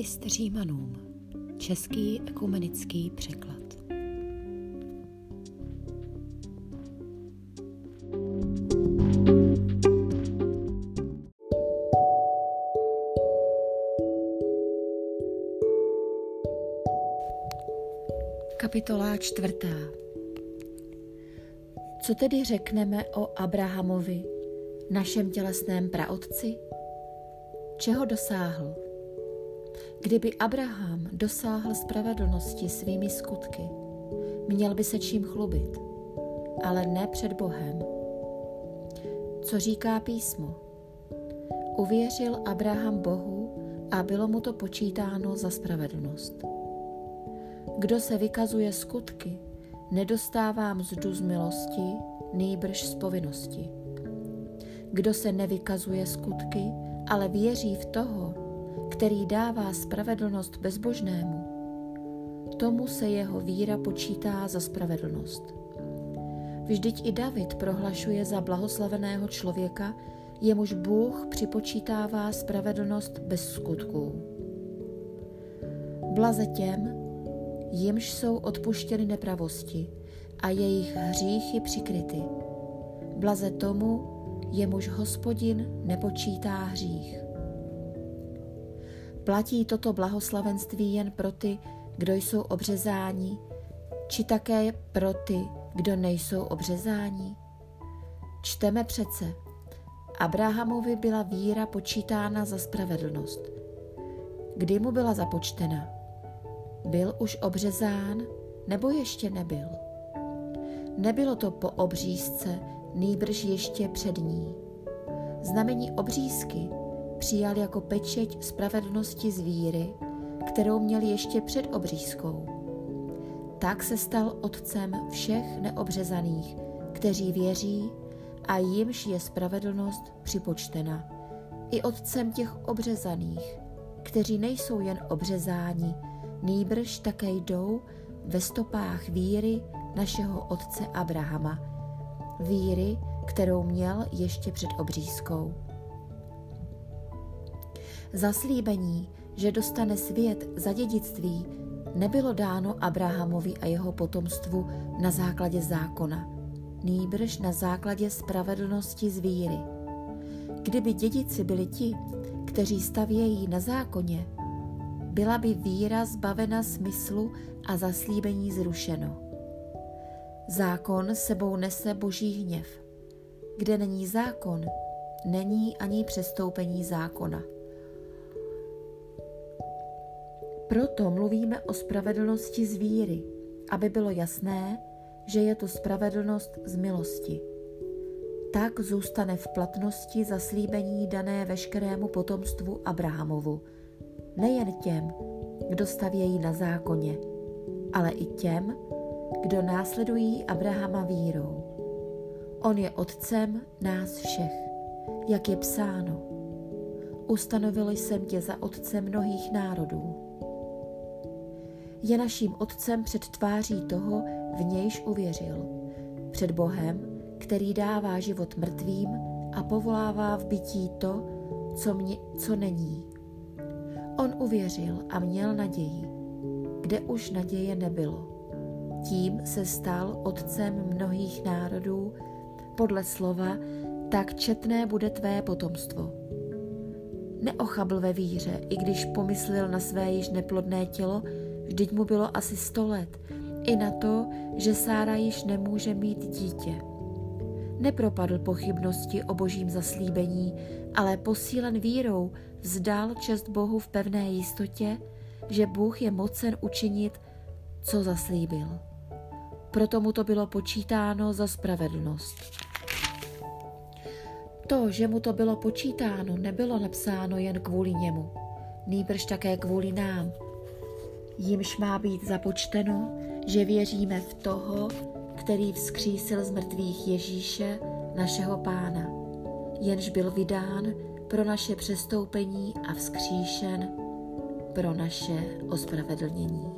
List Římanům. Český ekumenický překlad. Kapitola čtvrtá. Co tedy řekneme o Abrahamovi, našem tělesném praotci? Čeho dosáhl? Kdyby Abraham dosáhl spravedlnosti svými skutky, měl by se čím chlubit, ale ne před Bohem. Co říká písmo? Uvěřil Abraham Bohu a bylo mu to počítáno za spravedlnost. Kdo se vykazuje skutky, nedostává mzdu z milosti, nýbrž z povinnosti. Kdo se nevykazuje skutky, ale věří v toho, který dává spravedlnost bezbožnému, tomu se jeho víra počítá za spravedlnost. Vždyť i David prohlašuje za blahoslaveného člověka, jemuž Bůh připočítává spravedlnost bez skutků. Blaze těm, jimž jsou odpuštěny nepravosti a jejich hříchy přikryty. Blaze tomu, jemuž hospodin nepočítá hřích. Platí toto blahoslavenství jen pro ty, kdo jsou obřezáni, či také pro ty, kdo nejsou obřezáni? Čteme přece, Abrahamovi byla víra počítána za spravedlnost. Kdy mu byla započtena? Byl už obřezán nebo ještě nebyl? Nebylo to po obřízce, nýbrž ještě před ní. Znamení obřízky přijal jako pečeť spravedlnosti z víry, kterou měl ještě před obřízkou. Tak se stal otcem všech neobřezaných, kteří věří a jimž je spravedlnost připočtena. I otcem těch obřezaných, kteří nejsou jen obřezáni, nýbrž také jdou ve stopách víry našeho otce Abrahama, víry, kterou měl ještě před obřízkou. Zaslíbení, že dostane svět za dědictví, nebylo dáno Abrahamovi a jeho potomstvu na základě zákona, nýbrž na základě spravedlnosti z víry. Kdyby dědici byli ti, kteří stavějí na zákoně, byla by víra zbavena smyslu a zaslíbení zrušeno. Zákon sebou nese boží hněv. Kde není zákon, není ani přestoupení zákona. Proto mluvíme o spravedlnosti z víry, aby bylo jasné, že je to spravedlnost z milosti. Tak zůstane v platnosti zaslíbení dané veškerému potomstvu Abrahamovu, nejen těm, kdo stavějí na zákoně, ale i těm, kdo následují Abrahama vírou. On je otcem nás všech, jak je psáno. Ustanovil jsem tě za otce mnohých národů je naším Otcem před tváří toho, v nějž uvěřil. Před Bohem, který dává život mrtvým a povolává v bytí to, co, mě, co není. On uvěřil a měl naději, kde už naděje nebylo. Tím se stal otcem mnohých národů, podle slova, tak četné bude tvé potomstvo. Neochabl ve víře, i když pomyslel na své již neplodné tělo, Vždyť mu bylo asi sto let. I na to, že Sára již nemůže mít dítě. Nepropadl pochybnosti o božím zaslíbení, ale posílen vírou vzdal čest Bohu v pevné jistotě, že Bůh je mocen učinit, co zaslíbil. Proto mu to bylo počítáno za spravedlnost. To, že mu to bylo počítáno, nebylo napsáno jen kvůli němu, nýbrž také kvůli nám, jimž má být započteno, že věříme v toho, který vzkřísil z mrtvých Ježíše, našeho pána, jenž byl vydán pro naše přestoupení a vzkříšen pro naše ospravedlnění.